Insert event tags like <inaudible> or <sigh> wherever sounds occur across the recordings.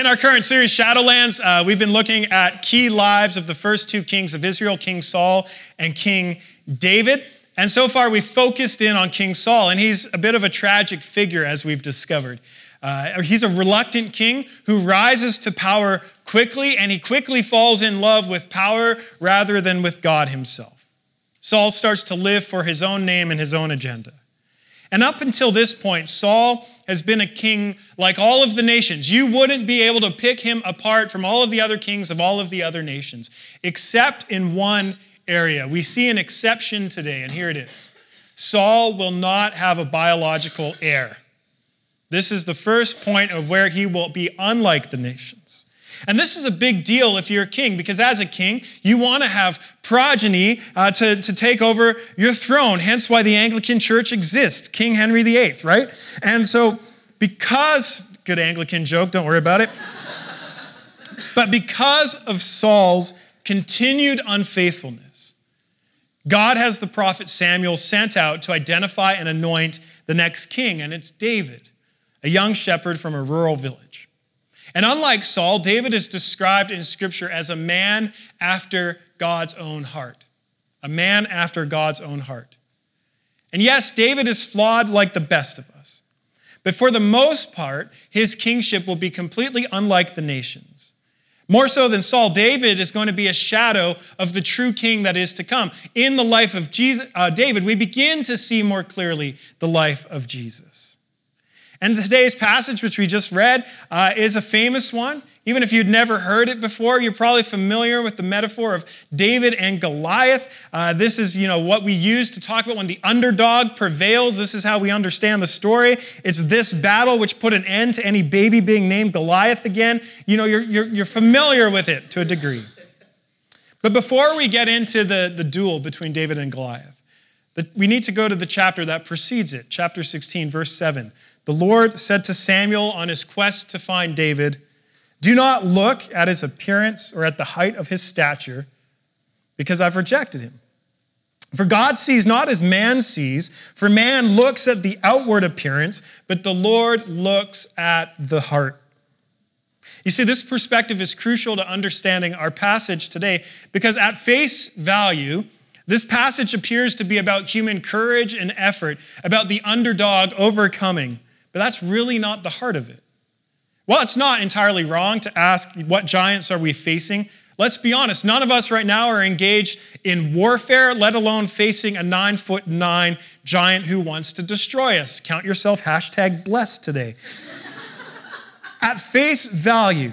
In our current series, Shadowlands, uh, we've been looking at key lives of the first two kings of Israel, King Saul and King David. And so far, we've focused in on King Saul, and he's a bit of a tragic figure, as we've discovered. Uh, he's a reluctant king who rises to power quickly, and he quickly falls in love with power rather than with God himself. Saul starts to live for his own name and his own agenda. And up until this point, Saul has been a king like all of the nations. You wouldn't be able to pick him apart from all of the other kings of all of the other nations, except in one area. We see an exception today, and here it is Saul will not have a biological heir. This is the first point of where he will be unlike the nations. And this is a big deal if you're a king, because as a king, you want to have progeny uh, to, to take over your throne, hence why the Anglican Church exists, King Henry VIII, right? And so, because, good Anglican joke, don't worry about it. <laughs> but because of Saul's continued unfaithfulness, God has the prophet Samuel sent out to identify and anoint the next king, and it's David, a young shepherd from a rural village. And unlike Saul, David is described in Scripture as a man after God's own heart. A man after God's own heart. And yes, David is flawed like the best of us. But for the most part, his kingship will be completely unlike the nations. More so than Saul, David is going to be a shadow of the true king that is to come. In the life of Jesus, uh, David, we begin to see more clearly the life of Jesus. And today's passage, which we just read, uh, is a famous one. Even if you'd never heard it before, you're probably familiar with the metaphor of David and Goliath. Uh, this is, you know, what we use to talk about when the underdog prevails. This is how we understand the story. It's this battle which put an end to any baby being named Goliath again. You know, you're, you're, you're familiar with it to a degree. But before we get into the, the duel between David and Goliath, the, we need to go to the chapter that precedes it, chapter 16, verse 7. The Lord said to Samuel on his quest to find David, Do not look at his appearance or at the height of his stature, because I've rejected him. For God sees not as man sees, for man looks at the outward appearance, but the Lord looks at the heart. You see, this perspective is crucial to understanding our passage today because, at face value, this passage appears to be about human courage and effort, about the underdog overcoming. But that's really not the heart of it. Well, it's not entirely wrong to ask what giants are we facing. Let's be honest, none of us right now are engaged in warfare, let alone facing a nine foot nine giant who wants to destroy us. Count yourself hashtag blessed today. <laughs> At face value,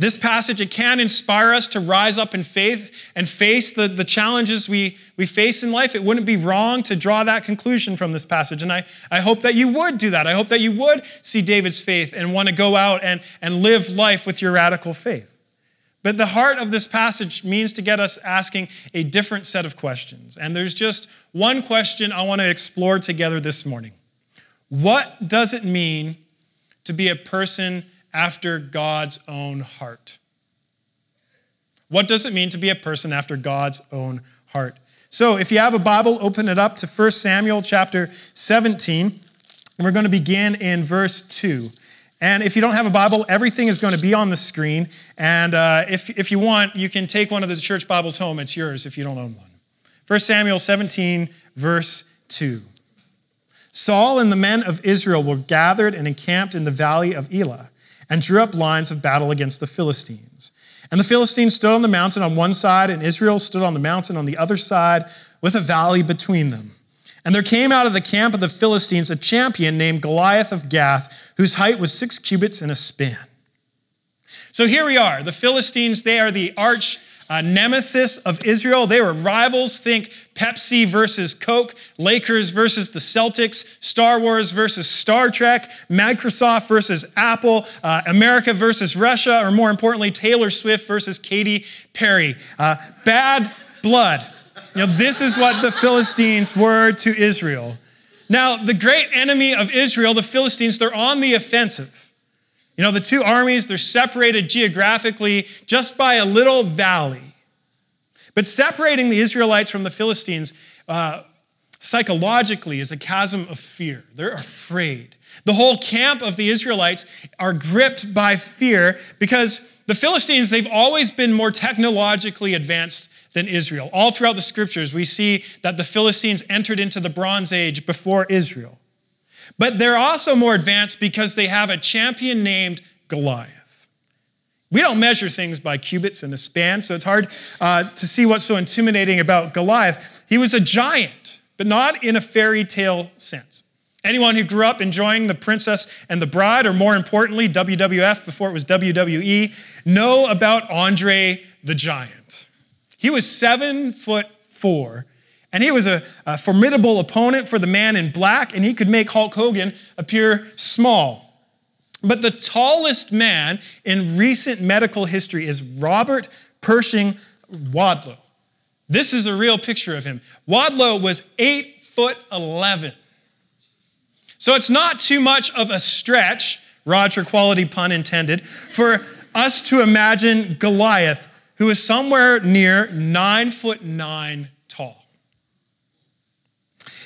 this passage, it can inspire us to rise up in faith and face the, the challenges we, we face in life. It wouldn't be wrong to draw that conclusion from this passage. And I, I hope that you would do that. I hope that you would see David's faith and want to go out and, and live life with your radical faith. But the heart of this passage means to get us asking a different set of questions. And there's just one question I want to explore together this morning What does it mean to be a person after God's own heart. What does it mean to be a person after God's own heart? So, if you have a Bible, open it up to 1 Samuel chapter 17. And we're going to begin in verse 2. And if you don't have a Bible, everything is going to be on the screen. And uh, if, if you want, you can take one of the church Bibles home. It's yours if you don't own one. 1 Samuel 17, verse 2. Saul and the men of Israel were gathered and encamped in the valley of Elah and drew up lines of battle against the Philistines. And the Philistines stood on the mountain on one side, and Israel stood on the mountain on the other side, with a valley between them. And there came out of the camp of the Philistines a champion named Goliath of Gath, whose height was six cubits and a span. So here we are. The Philistines, they are the arch uh, nemesis of Israel. They were rivals. Think Pepsi versus Coke, Lakers versus the Celtics, Star Wars versus Star Trek, Microsoft versus Apple, uh, America versus Russia, or more importantly, Taylor Swift versus Katy Perry. Uh, bad blood. You know, this is what the Philistines were to Israel. Now, the great enemy of Israel, the Philistines, they're on the offensive. You know, the two armies, they're separated geographically just by a little valley. But separating the Israelites from the Philistines uh, psychologically is a chasm of fear. They're afraid. The whole camp of the Israelites are gripped by fear because the Philistines, they've always been more technologically advanced than Israel. All throughout the scriptures, we see that the Philistines entered into the Bronze Age before Israel. But they're also more advanced because they have a champion named Goliath. We don't measure things by cubits and a span, so it's hard uh, to see what's so intimidating about Goliath. He was a giant, but not in a fairy tale sense. Anyone who grew up enjoying The Princess and the Bride, or more importantly, WWF before it was WWE, know about Andre the Giant. He was seven foot four, and he was a, a formidable opponent for the man in black, and he could make Hulk Hogan appear small. But the tallest man in recent medical history is Robert Pershing Wadlow. This is a real picture of him. Wadlow was eight foot 11. So it's not too much of a stretch, Roger quality pun intended, for us to imagine Goliath, who is somewhere near nine foot nine tall.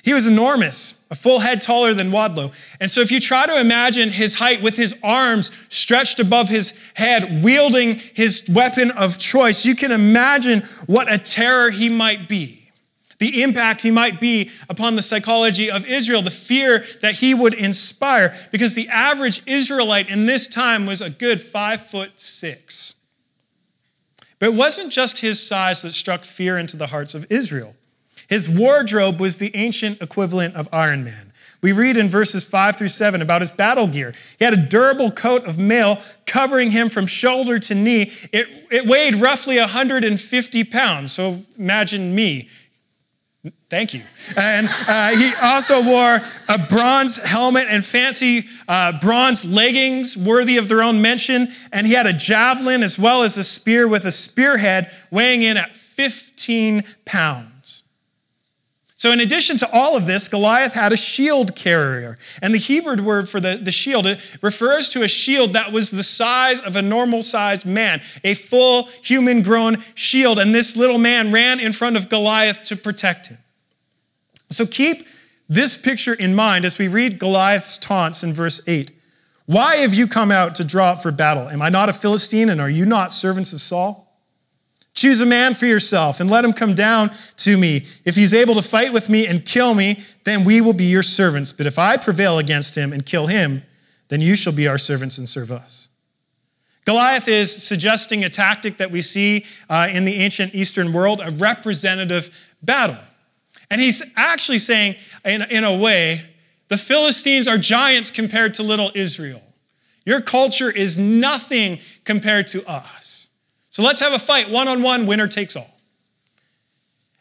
He was enormous, a full head taller than Wadlow. And so, if you try to imagine his height with his arms stretched above his head, wielding his weapon of choice, you can imagine what a terror he might be. The impact he might be upon the psychology of Israel, the fear that he would inspire, because the average Israelite in this time was a good five foot six. But it wasn't just his size that struck fear into the hearts of Israel. His wardrobe was the ancient equivalent of Iron Man. We read in verses 5 through 7 about his battle gear. He had a durable coat of mail covering him from shoulder to knee. It, it weighed roughly 150 pounds. So imagine me. Thank you. And uh, he also wore a bronze helmet and fancy uh, bronze leggings worthy of their own mention. And he had a javelin as well as a spear with a spearhead weighing in at 15 pounds. So, in addition to all of this, Goliath had a shield carrier. And the Hebrew word for the, the shield refers to a shield that was the size of a normal sized man, a full human grown shield. And this little man ran in front of Goliath to protect him. So, keep this picture in mind as we read Goliath's taunts in verse 8. Why have you come out to draw up for battle? Am I not a Philistine, and are you not servants of Saul? Choose a man for yourself and let him come down to me. If he's able to fight with me and kill me, then we will be your servants. But if I prevail against him and kill him, then you shall be our servants and serve us. Goliath is suggesting a tactic that we see uh, in the ancient Eastern world, a representative battle. And he's actually saying, in, in a way, the Philistines are giants compared to little Israel. Your culture is nothing compared to us. So let's have a fight, one on one, winner takes all.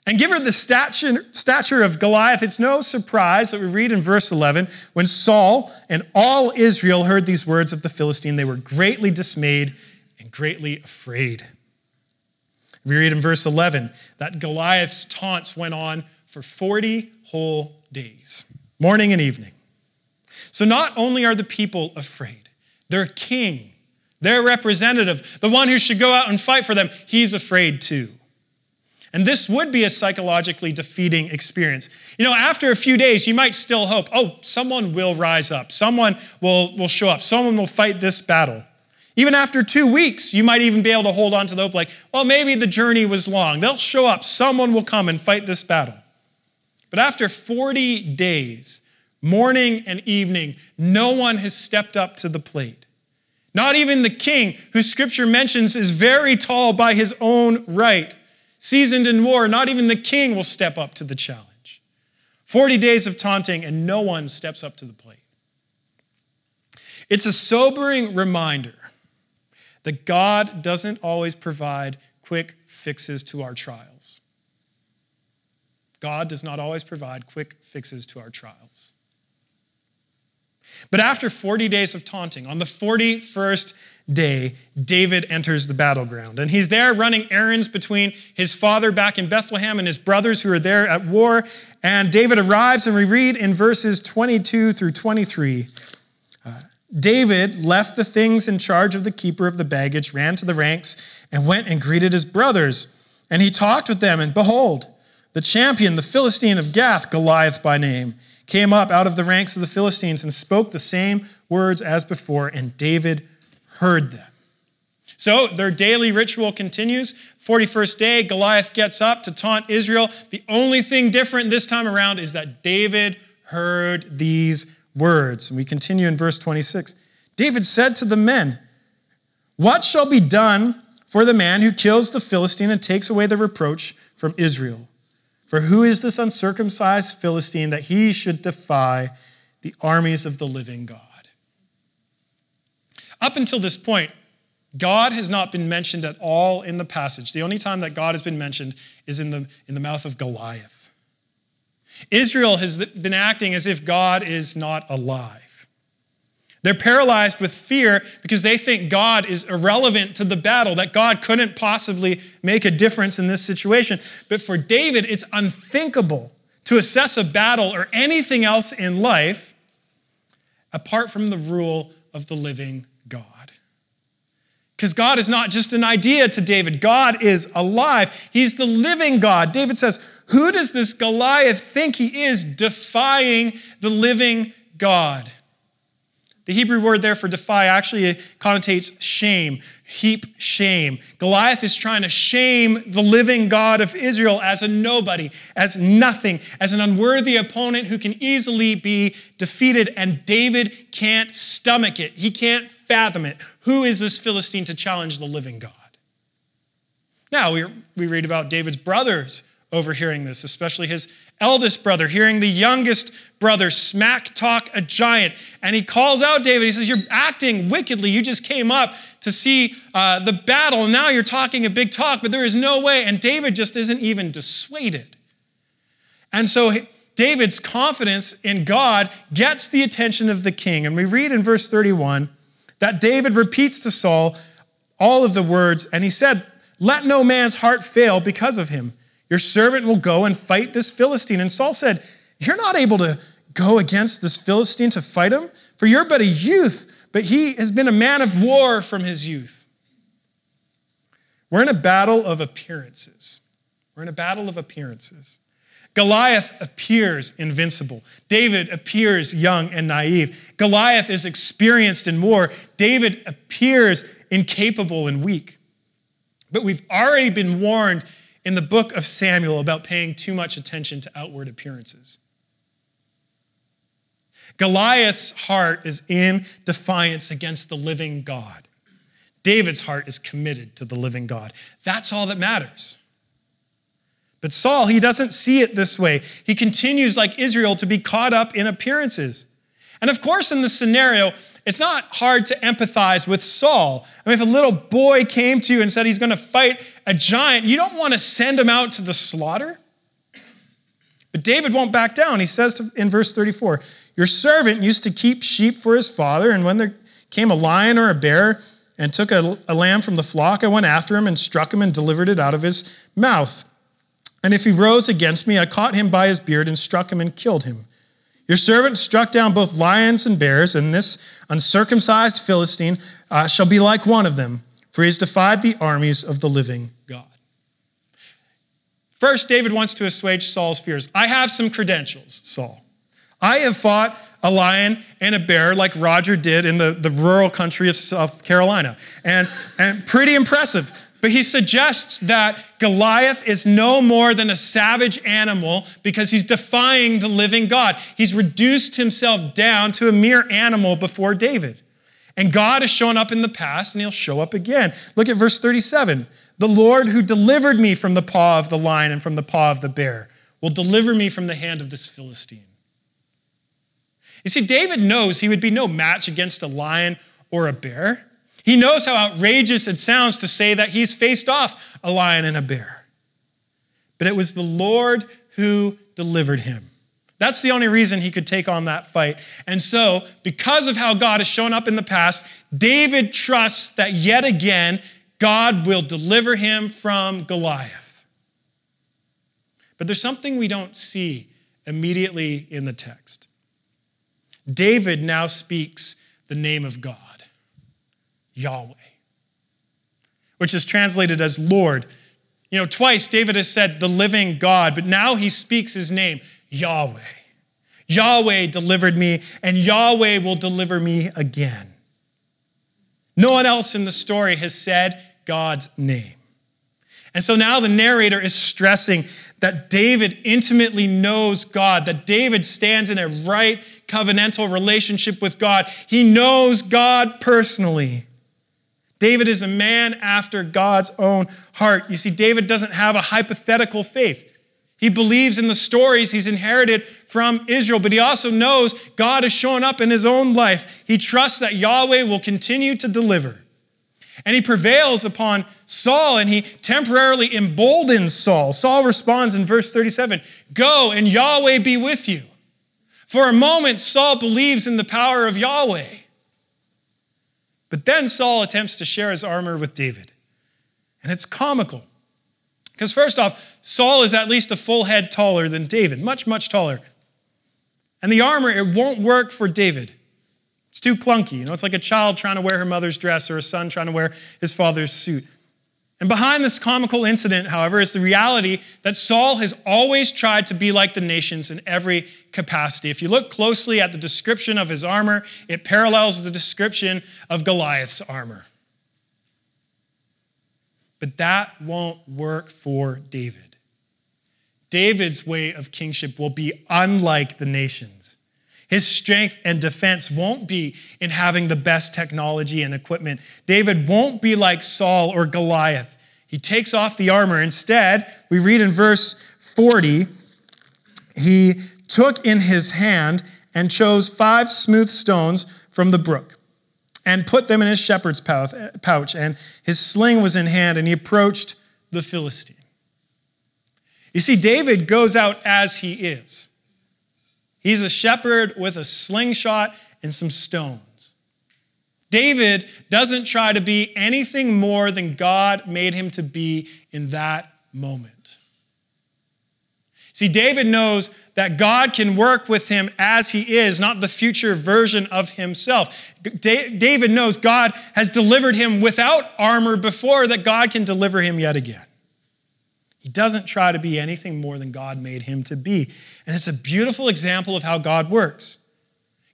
And given the stature, stature of Goliath, it's no surprise that we read in verse 11 when Saul and all Israel heard these words of the Philistine, they were greatly dismayed and greatly afraid. We read in verse 11 that Goliath's taunts went on for 40 whole days, morning and evening. So not only are the people afraid, their king their representative, the one who should go out and fight for them, he's afraid too. And this would be a psychologically defeating experience. You know, after a few days, you might still hope, oh, someone will rise up, someone will, will show up, someone will fight this battle. Even after two weeks, you might even be able to hold on to the hope, like, well, maybe the journey was long. They'll show up, someone will come and fight this battle. But after 40 days, morning and evening, no one has stepped up to the plate. Not even the king, who scripture mentions is very tall by his own right. Seasoned in war, not even the king will step up to the challenge. 40 days of taunting, and no one steps up to the plate. It's a sobering reminder that God doesn't always provide quick fixes to our trials. God does not always provide quick fixes to our trials. But after 40 days of taunting, on the 41st day, David enters the battleground. And he's there running errands between his father back in Bethlehem and his brothers who are there at war. And David arrives, and we read in verses 22 through 23. Uh, David left the things in charge of the keeper of the baggage, ran to the ranks, and went and greeted his brothers. And he talked with them, and behold, the champion, the Philistine of Gath, Goliath by name, came up out of the ranks of the Philistines and spoke the same words as before, and David heard them. So their daily ritual continues. 41st day, Goliath gets up to taunt Israel. The only thing different this time around is that David heard these words. And we continue in verse 26. David said to the men, What shall be done for the man who kills the Philistine and takes away the reproach from Israel? For who is this uncircumcised Philistine that he should defy the armies of the living God? Up until this point, God has not been mentioned at all in the passage. The only time that God has been mentioned is in the, in the mouth of Goliath. Israel has been acting as if God is not alive. They're paralyzed with fear because they think God is irrelevant to the battle, that God couldn't possibly make a difference in this situation. But for David, it's unthinkable to assess a battle or anything else in life apart from the rule of the living God. Because God is not just an idea to David, God is alive. He's the living God. David says, Who does this Goliath think he is defying the living God? The Hebrew word there for defy actually connotates shame, heap shame. Goliath is trying to shame the living God of Israel as a nobody, as nothing, as an unworthy opponent who can easily be defeated. And David can't stomach it, he can't fathom it. Who is this Philistine to challenge the living God? Now, we, we read about David's brothers overhearing this, especially his eldest brother hearing the youngest brother smack talk a giant. And he calls out David. He says, You're acting wickedly. You just came up to see uh, the battle, now you're talking a big talk, but there is no way. And David just isn't even dissuaded. And so David's confidence in God gets the attention of the king. And we read in verse 31 that David repeats to Saul all of the words, and he said, Let no man's heart fail because of him. Your servant will go and fight this Philistine. And Saul said, You're not able to go against this Philistine to fight him, for you're but a youth, but he has been a man of war from his youth. We're in a battle of appearances. We're in a battle of appearances. Goliath appears invincible. David appears young and naive. Goliath is experienced in war. David appears incapable and weak. But we've already been warned in the book of Samuel about paying too much attention to outward appearances. Goliath's heart is in defiance against the living God. David's heart is committed to the living God. That's all that matters. But Saul, he doesn't see it this way. He continues, like Israel, to be caught up in appearances. And of course, in this scenario, it's not hard to empathize with Saul. I mean, if a little boy came to you and said he's going to fight a giant, you don't want to send him out to the slaughter. But David won't back down. He says in verse 34 Your servant used to keep sheep for his father, and when there came a lion or a bear and took a, a lamb from the flock, I went after him and struck him and delivered it out of his mouth. And if he rose against me, I caught him by his beard and struck him and killed him. Your servant struck down both lions and bears, and this uncircumcised Philistine uh, shall be like one of them, for he has defied the armies of the living God. First, David wants to assuage Saul's fears. I have some credentials, Saul. I have fought a lion and a bear like Roger did in the, the rural country of South Carolina. And, and pretty impressive. But he suggests that Goliath is no more than a savage animal because he's defying the living God. He's reduced himself down to a mere animal before David. And God has shown up in the past and he'll show up again. Look at verse 37. The Lord who delivered me from the paw of the lion and from the paw of the bear will deliver me from the hand of this Philistine. You see, David knows he would be no match against a lion or a bear. He knows how outrageous it sounds to say that he's faced off a lion and a bear. But it was the Lord who delivered him. That's the only reason he could take on that fight. And so, because of how God has shown up in the past, David trusts that yet again, God will deliver him from Goliath. But there's something we don't see immediately in the text. David now speaks the name of God. Yahweh, which is translated as Lord. You know, twice David has said the living God, but now he speaks his name, Yahweh. Yahweh delivered me, and Yahweh will deliver me again. No one else in the story has said God's name. And so now the narrator is stressing that David intimately knows God, that David stands in a right covenantal relationship with God. He knows God personally. David is a man after God's own heart. You see, David doesn't have a hypothetical faith. He believes in the stories he's inherited from Israel, but he also knows God has shown up in his own life. He trusts that Yahweh will continue to deliver. And he prevails upon Saul and he temporarily emboldens Saul. Saul responds in verse 37 Go and Yahweh be with you. For a moment, Saul believes in the power of Yahweh. But then Saul attempts to share his armor with David. And it's comical. Because, first off, Saul is at least a full head taller than David, much, much taller. And the armor, it won't work for David. It's too clunky. You know, it's like a child trying to wear her mother's dress or a son trying to wear his father's suit. And behind this comical incident, however, is the reality that Saul has always tried to be like the nations in every capacity. If you look closely at the description of his armor, it parallels the description of Goliath's armor. But that won't work for David. David's way of kingship will be unlike the nations. His strength and defense won't be in having the best technology and equipment. David won't be like Saul or Goliath. He takes off the armor. Instead, we read in verse 40, he took in his hand and chose five smooth stones from the brook and put them in his shepherd's pouch. And his sling was in hand, and he approached the Philistine. You see, David goes out as he is. He's a shepherd with a slingshot and some stones. David doesn't try to be anything more than God made him to be in that moment. See, David knows that God can work with him as he is, not the future version of himself. David knows God has delivered him without armor before, that God can deliver him yet again. He doesn't try to be anything more than God made him to be. And it's a beautiful example of how God works.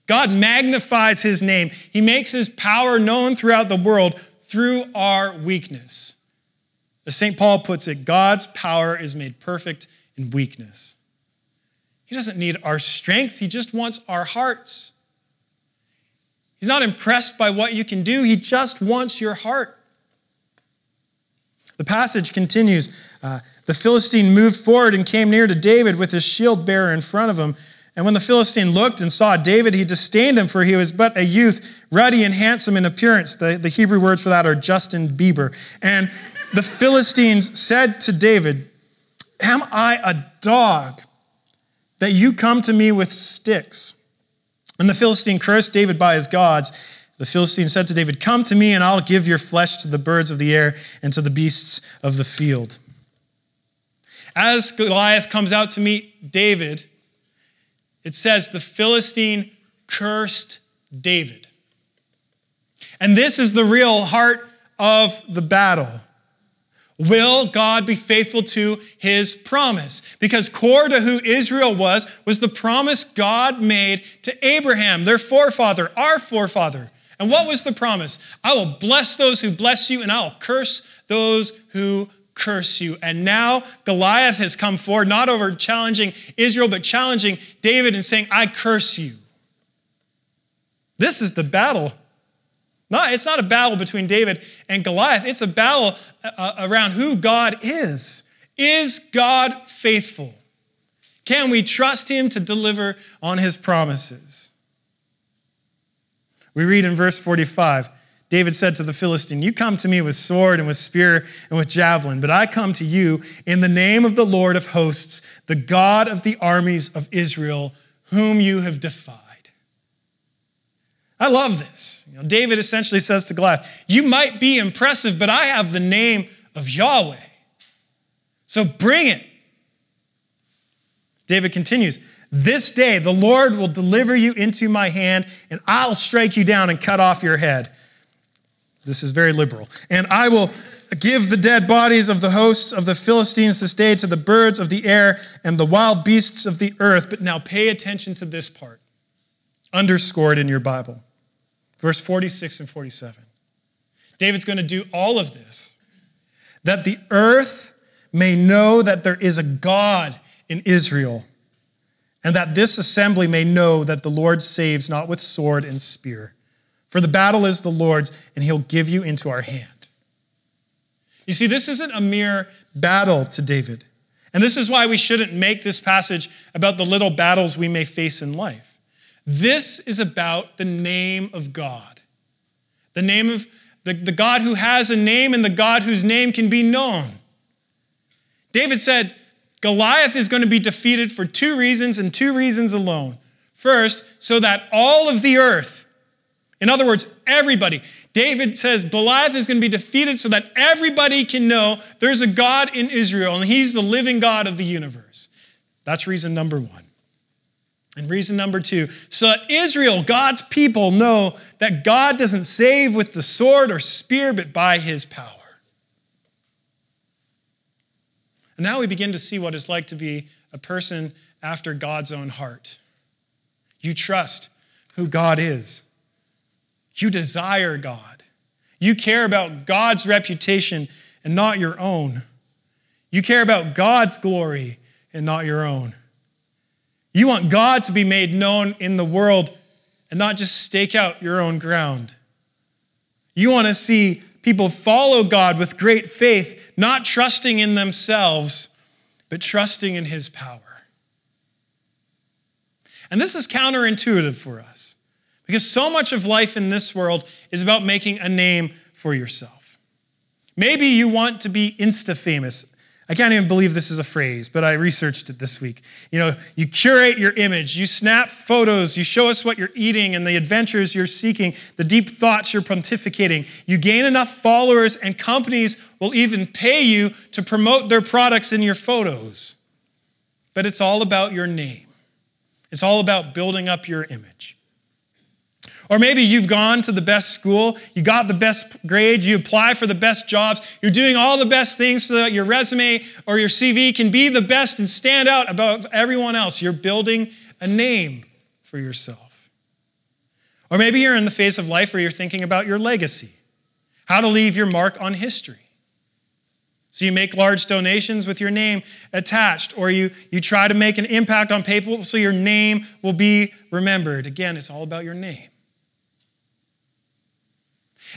God magnifies his name, he makes his power known throughout the world through our weakness. As St. Paul puts it, God's power is made perfect in weakness. He doesn't need our strength, he just wants our hearts. He's not impressed by what you can do, he just wants your heart. The passage continues. Uh, the Philistine moved forward and came near to David with his shield bearer in front of him. And when the Philistine looked and saw David, he disdained him, for he was but a youth, ruddy and handsome in appearance. The, the Hebrew words for that are Justin Bieber. And the Philistines said to David, Am I a dog that you come to me with sticks? And the Philistine cursed David by his gods. The Philistine said to David, Come to me, and I'll give your flesh to the birds of the air and to the beasts of the field. As Goliath comes out to meet David, it says the Philistine cursed David. And this is the real heart of the battle. Will God be faithful to his promise? Because core to who Israel was, was the promise God made to Abraham, their forefather, our forefather. And what was the promise? I will bless those who bless you, and I will curse those who curse you. And now Goliath has come forward, not over challenging Israel, but challenging David and saying, I curse you. This is the battle. Not, it's not a battle between David and Goliath, it's a battle uh, around who God is. Is God faithful? Can we trust him to deliver on his promises? We read in verse 45 David said to the Philistine, You come to me with sword and with spear and with javelin, but I come to you in the name of the Lord of hosts, the God of the armies of Israel, whom you have defied. I love this. You know, David essentially says to Goliath, You might be impressive, but I have the name of Yahweh. So bring it. David continues, this day the Lord will deliver you into my hand, and I'll strike you down and cut off your head. This is very liberal. And I will give the dead bodies of the hosts of the Philistines this day to the birds of the air and the wild beasts of the earth. But now pay attention to this part, underscored in your Bible. Verse 46 and 47. David's going to do all of this that the earth may know that there is a God in Israel, and that this assembly may know that the Lord saves not with sword and spear. For the battle is the Lord's, and he'll give you into our hand. You see, this isn't a mere battle to David. And this is why we shouldn't make this passage about the little battles we may face in life. This is about the name of God. The name of the, the God who has a name and the God whose name can be known. David said, Goliath is going to be defeated for two reasons and two reasons alone. First, so that all of the earth, in other words, everybody, David says Goliath is going to be defeated so that everybody can know there's a God in Israel and he's the living God of the universe. That's reason number one. And reason number two, so that Israel, God's people, know that God doesn't save with the sword or spear, but by his power. And now we begin to see what it's like to be a person after God's own heart. You trust who God is, you desire God, you care about God's reputation and not your own. You care about God's glory and not your own. You want God to be made known in the world and not just stake out your own ground. You want to see people follow God with great faith, not trusting in themselves, but trusting in His power. And this is counterintuitive for us because so much of life in this world is about making a name for yourself. Maybe you want to be insta famous. I can't even believe this is a phrase, but I researched it this week. You know, you curate your image, you snap photos, you show us what you're eating and the adventures you're seeking, the deep thoughts you're pontificating. You gain enough followers, and companies will even pay you to promote their products in your photos. But it's all about your name, it's all about building up your image. Or maybe you've gone to the best school, you got the best grades, you apply for the best jobs, you're doing all the best things so that your resume or your CV can be the best and stand out above everyone else. You're building a name for yourself. Or maybe you're in the phase of life where you're thinking about your legacy, how to leave your mark on history. So you make large donations with your name attached, or you, you try to make an impact on people so your name will be remembered. Again, it's all about your name.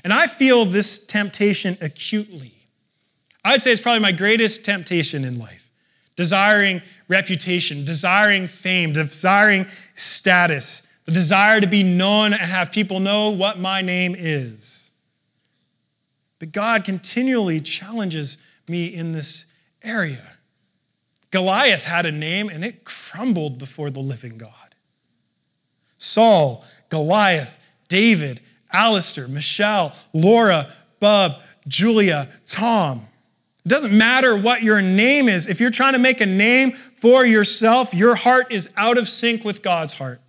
And I feel this temptation acutely. I'd say it's probably my greatest temptation in life desiring reputation, desiring fame, desiring status, the desire to be known and have people know what my name is. But God continually challenges me in this area. Goliath had a name and it crumbled before the living God. Saul, Goliath, David, Alistair, Michelle, Laura, Bub, Julia, Tom. It doesn't matter what your name is. If you're trying to make a name for yourself, your heart is out of sync with God's heart.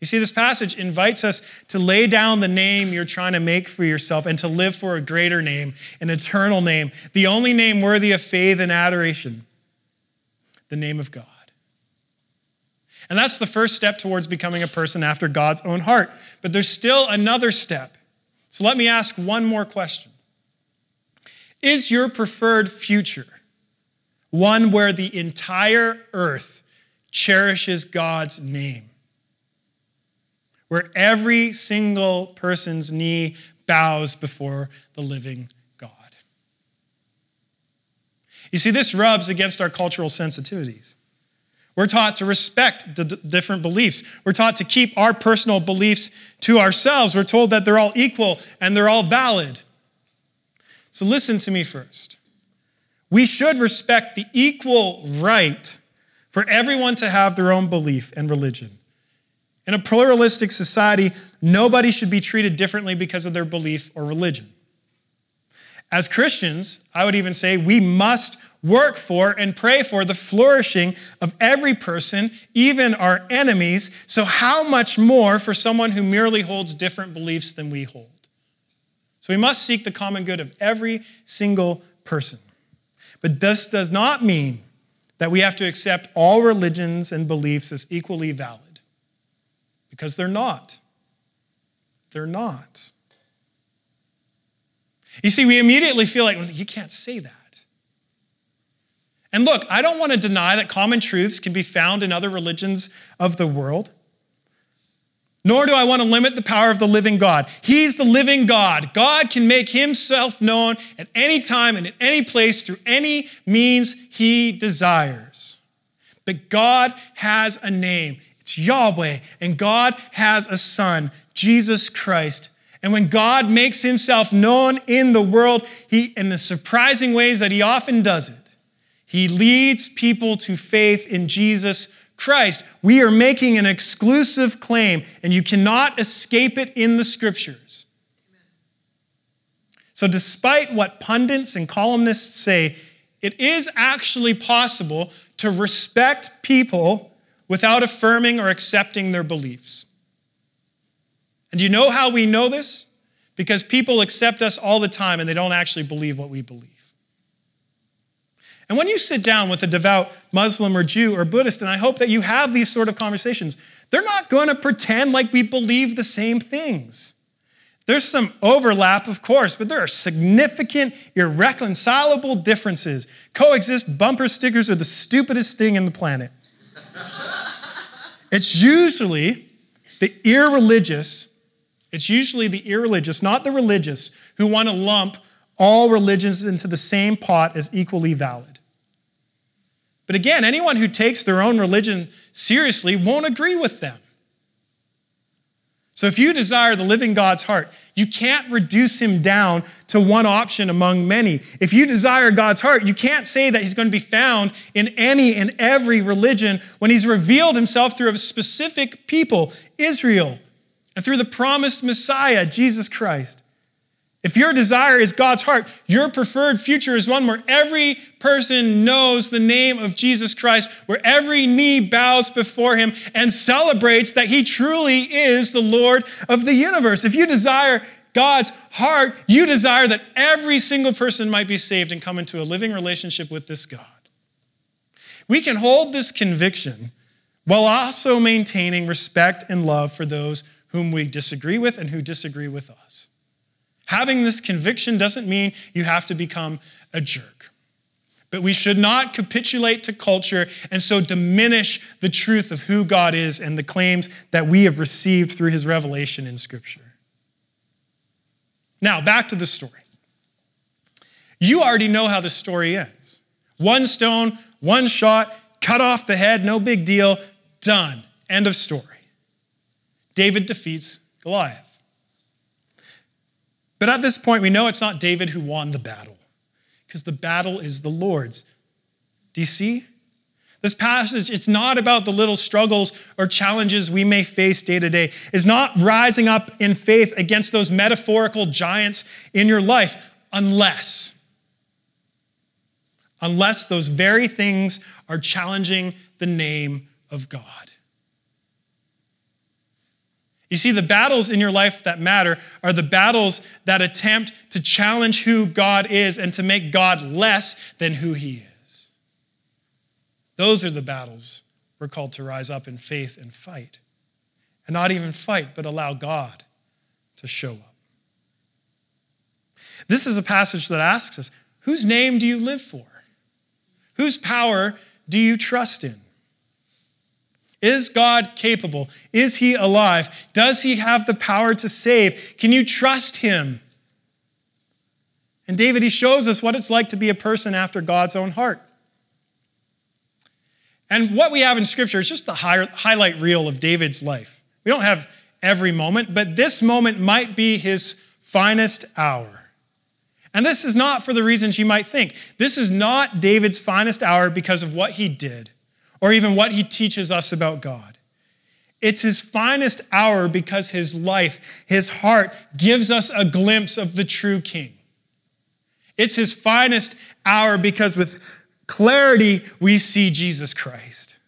You see, this passage invites us to lay down the name you're trying to make for yourself and to live for a greater name, an eternal name, the only name worthy of faith and adoration the name of God. And that's the first step towards becoming a person after God's own heart. But there's still another step. So let me ask one more question Is your preferred future one where the entire earth cherishes God's name? Where every single person's knee bows before the living God. You see, this rubs against our cultural sensitivities. We're taught to respect the d- different beliefs. We're taught to keep our personal beliefs to ourselves. We're told that they're all equal and they're all valid. So listen to me first. We should respect the equal right for everyone to have their own belief and religion. In a pluralistic society, nobody should be treated differently because of their belief or religion. As Christians, I would even say we must work for and pray for the flourishing of every person, even our enemies. So, how much more for someone who merely holds different beliefs than we hold? So we must seek the common good of every single person. But this does not mean that we have to accept all religions and beliefs as equally valid, because they're not. They're not. You see, we immediately feel like, well, you can't say that. And look, I don't want to deny that common truths can be found in other religions of the world. Nor do I want to limit the power of the living God. He's the living God. God can make himself known at any time and at any place through any means he desires. But God has a name. It's Yahweh. And God has a son, Jesus Christ. And when God makes himself known in the world, he, in the surprising ways that he often does it, he leads people to faith in Jesus Christ. We are making an exclusive claim, and you cannot escape it in the scriptures. So, despite what pundits and columnists say, it is actually possible to respect people without affirming or accepting their beliefs. And you know how we know this? Because people accept us all the time and they don't actually believe what we believe. And when you sit down with a devout Muslim or Jew or Buddhist, and I hope that you have these sort of conversations, they're not going to pretend like we believe the same things. There's some overlap, of course, but there are significant, irreconcilable differences. Coexist bumper stickers are the stupidest thing in the planet. it's usually the irreligious, it's usually the irreligious, not the religious, who want to lump all religions into the same pot as equally valid. But again, anyone who takes their own religion seriously won't agree with them. So if you desire the living God's heart, you can't reduce him down to one option among many. If you desire God's heart, you can't say that he's going to be found in any and every religion when he's revealed himself through a specific people, Israel, and through the promised Messiah, Jesus Christ. If your desire is God's heart, your preferred future is one where every person knows the name of Jesus Christ, where every knee bows before him and celebrates that he truly is the Lord of the universe. If you desire God's heart, you desire that every single person might be saved and come into a living relationship with this God. We can hold this conviction while also maintaining respect and love for those whom we disagree with and who disagree with us. Having this conviction doesn't mean you have to become a jerk. But we should not capitulate to culture and so diminish the truth of who God is and the claims that we have received through his revelation in Scripture. Now, back to the story. You already know how the story ends one stone, one shot, cut off the head, no big deal, done. End of story. David defeats Goliath. But at this point, we know it's not David who won the battle, because the battle is the Lord's. Do you see? This passage, it's not about the little struggles or challenges we may face day to day. It's not rising up in faith against those metaphorical giants in your life, unless, unless those very things are challenging the name of God. You see, the battles in your life that matter are the battles that attempt to challenge who God is and to make God less than who he is. Those are the battles we're called to rise up in faith and fight. And not even fight, but allow God to show up. This is a passage that asks us whose name do you live for? Whose power do you trust in? Is God capable? Is he alive? Does he have the power to save? Can you trust him? And David, he shows us what it's like to be a person after God's own heart. And what we have in Scripture is just the highlight reel of David's life. We don't have every moment, but this moment might be his finest hour. And this is not for the reasons you might think. This is not David's finest hour because of what he did or even what he teaches us about God. It's his finest hour because his life, his heart, gives us a glimpse of the true king. It's his finest hour because with clarity we see Jesus Christ.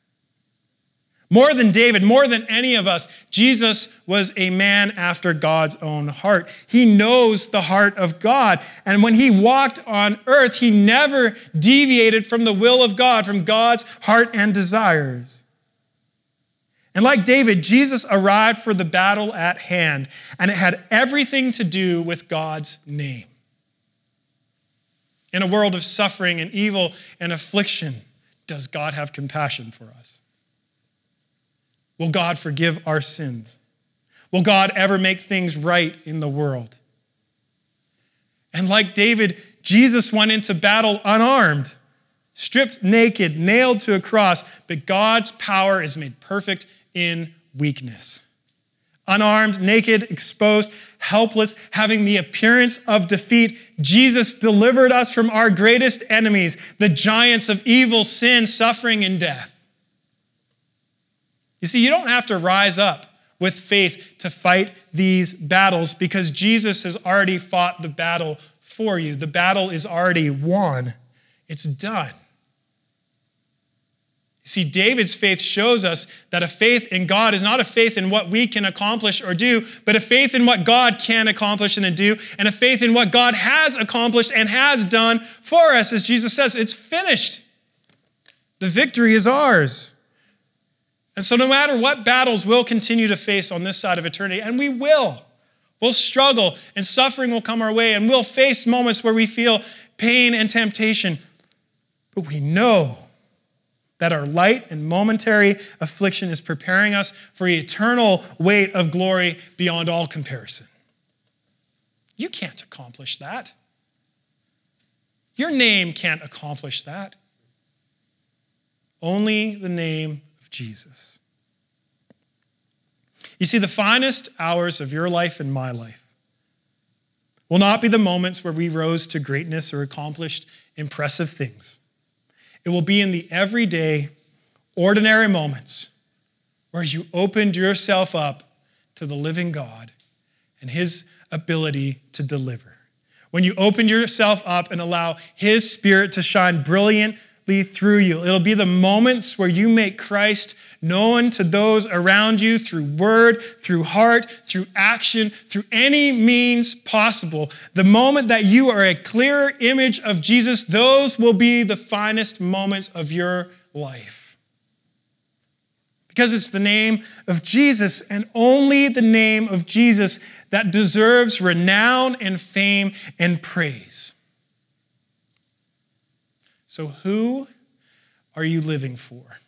More than David, more than any of us, Jesus was a man after God's own heart. He knows the heart of God. And when he walked on earth, he never deviated from the will of God, from God's heart and desires. And like David, Jesus arrived for the battle at hand, and it had everything to do with God's name. In a world of suffering and evil and affliction, does God have compassion for us? Will God forgive our sins? Will God ever make things right in the world? And like David, Jesus went into battle unarmed, stripped naked, nailed to a cross, but God's power is made perfect in weakness. Unarmed, naked, exposed, helpless, having the appearance of defeat, Jesus delivered us from our greatest enemies, the giants of evil, sin, suffering, and death. You see, you don't have to rise up with faith to fight these battles because Jesus has already fought the battle for you. The battle is already won, it's done. See, David's faith shows us that a faith in God is not a faith in what we can accomplish or do, but a faith in what God can accomplish and do, and a faith in what God has accomplished and has done for us. As Jesus says, it's finished. The victory is ours. And so, no matter what battles we'll continue to face on this side of eternity, and we will, we'll struggle and suffering will come our way, and we'll face moments where we feel pain and temptation. But we know that our light and momentary affliction is preparing us for eternal weight of glory beyond all comparison. You can't accomplish that. Your name can't accomplish that. Only the name Jesus. You see, the finest hours of your life and my life will not be the moments where we rose to greatness or accomplished impressive things. It will be in the everyday, ordinary moments where you opened yourself up to the living God and His ability to deliver. When you open yourself up and allow His Spirit to shine brilliantly through you, it'll be the moments where you make Christ known to those around you through word, through heart, through action, through any means possible. The moment that you are a clearer image of Jesus, those will be the finest moments of your life. Because it's the name of Jesus and only the name of Jesus that deserves renown and fame and praise. So, who are you living for?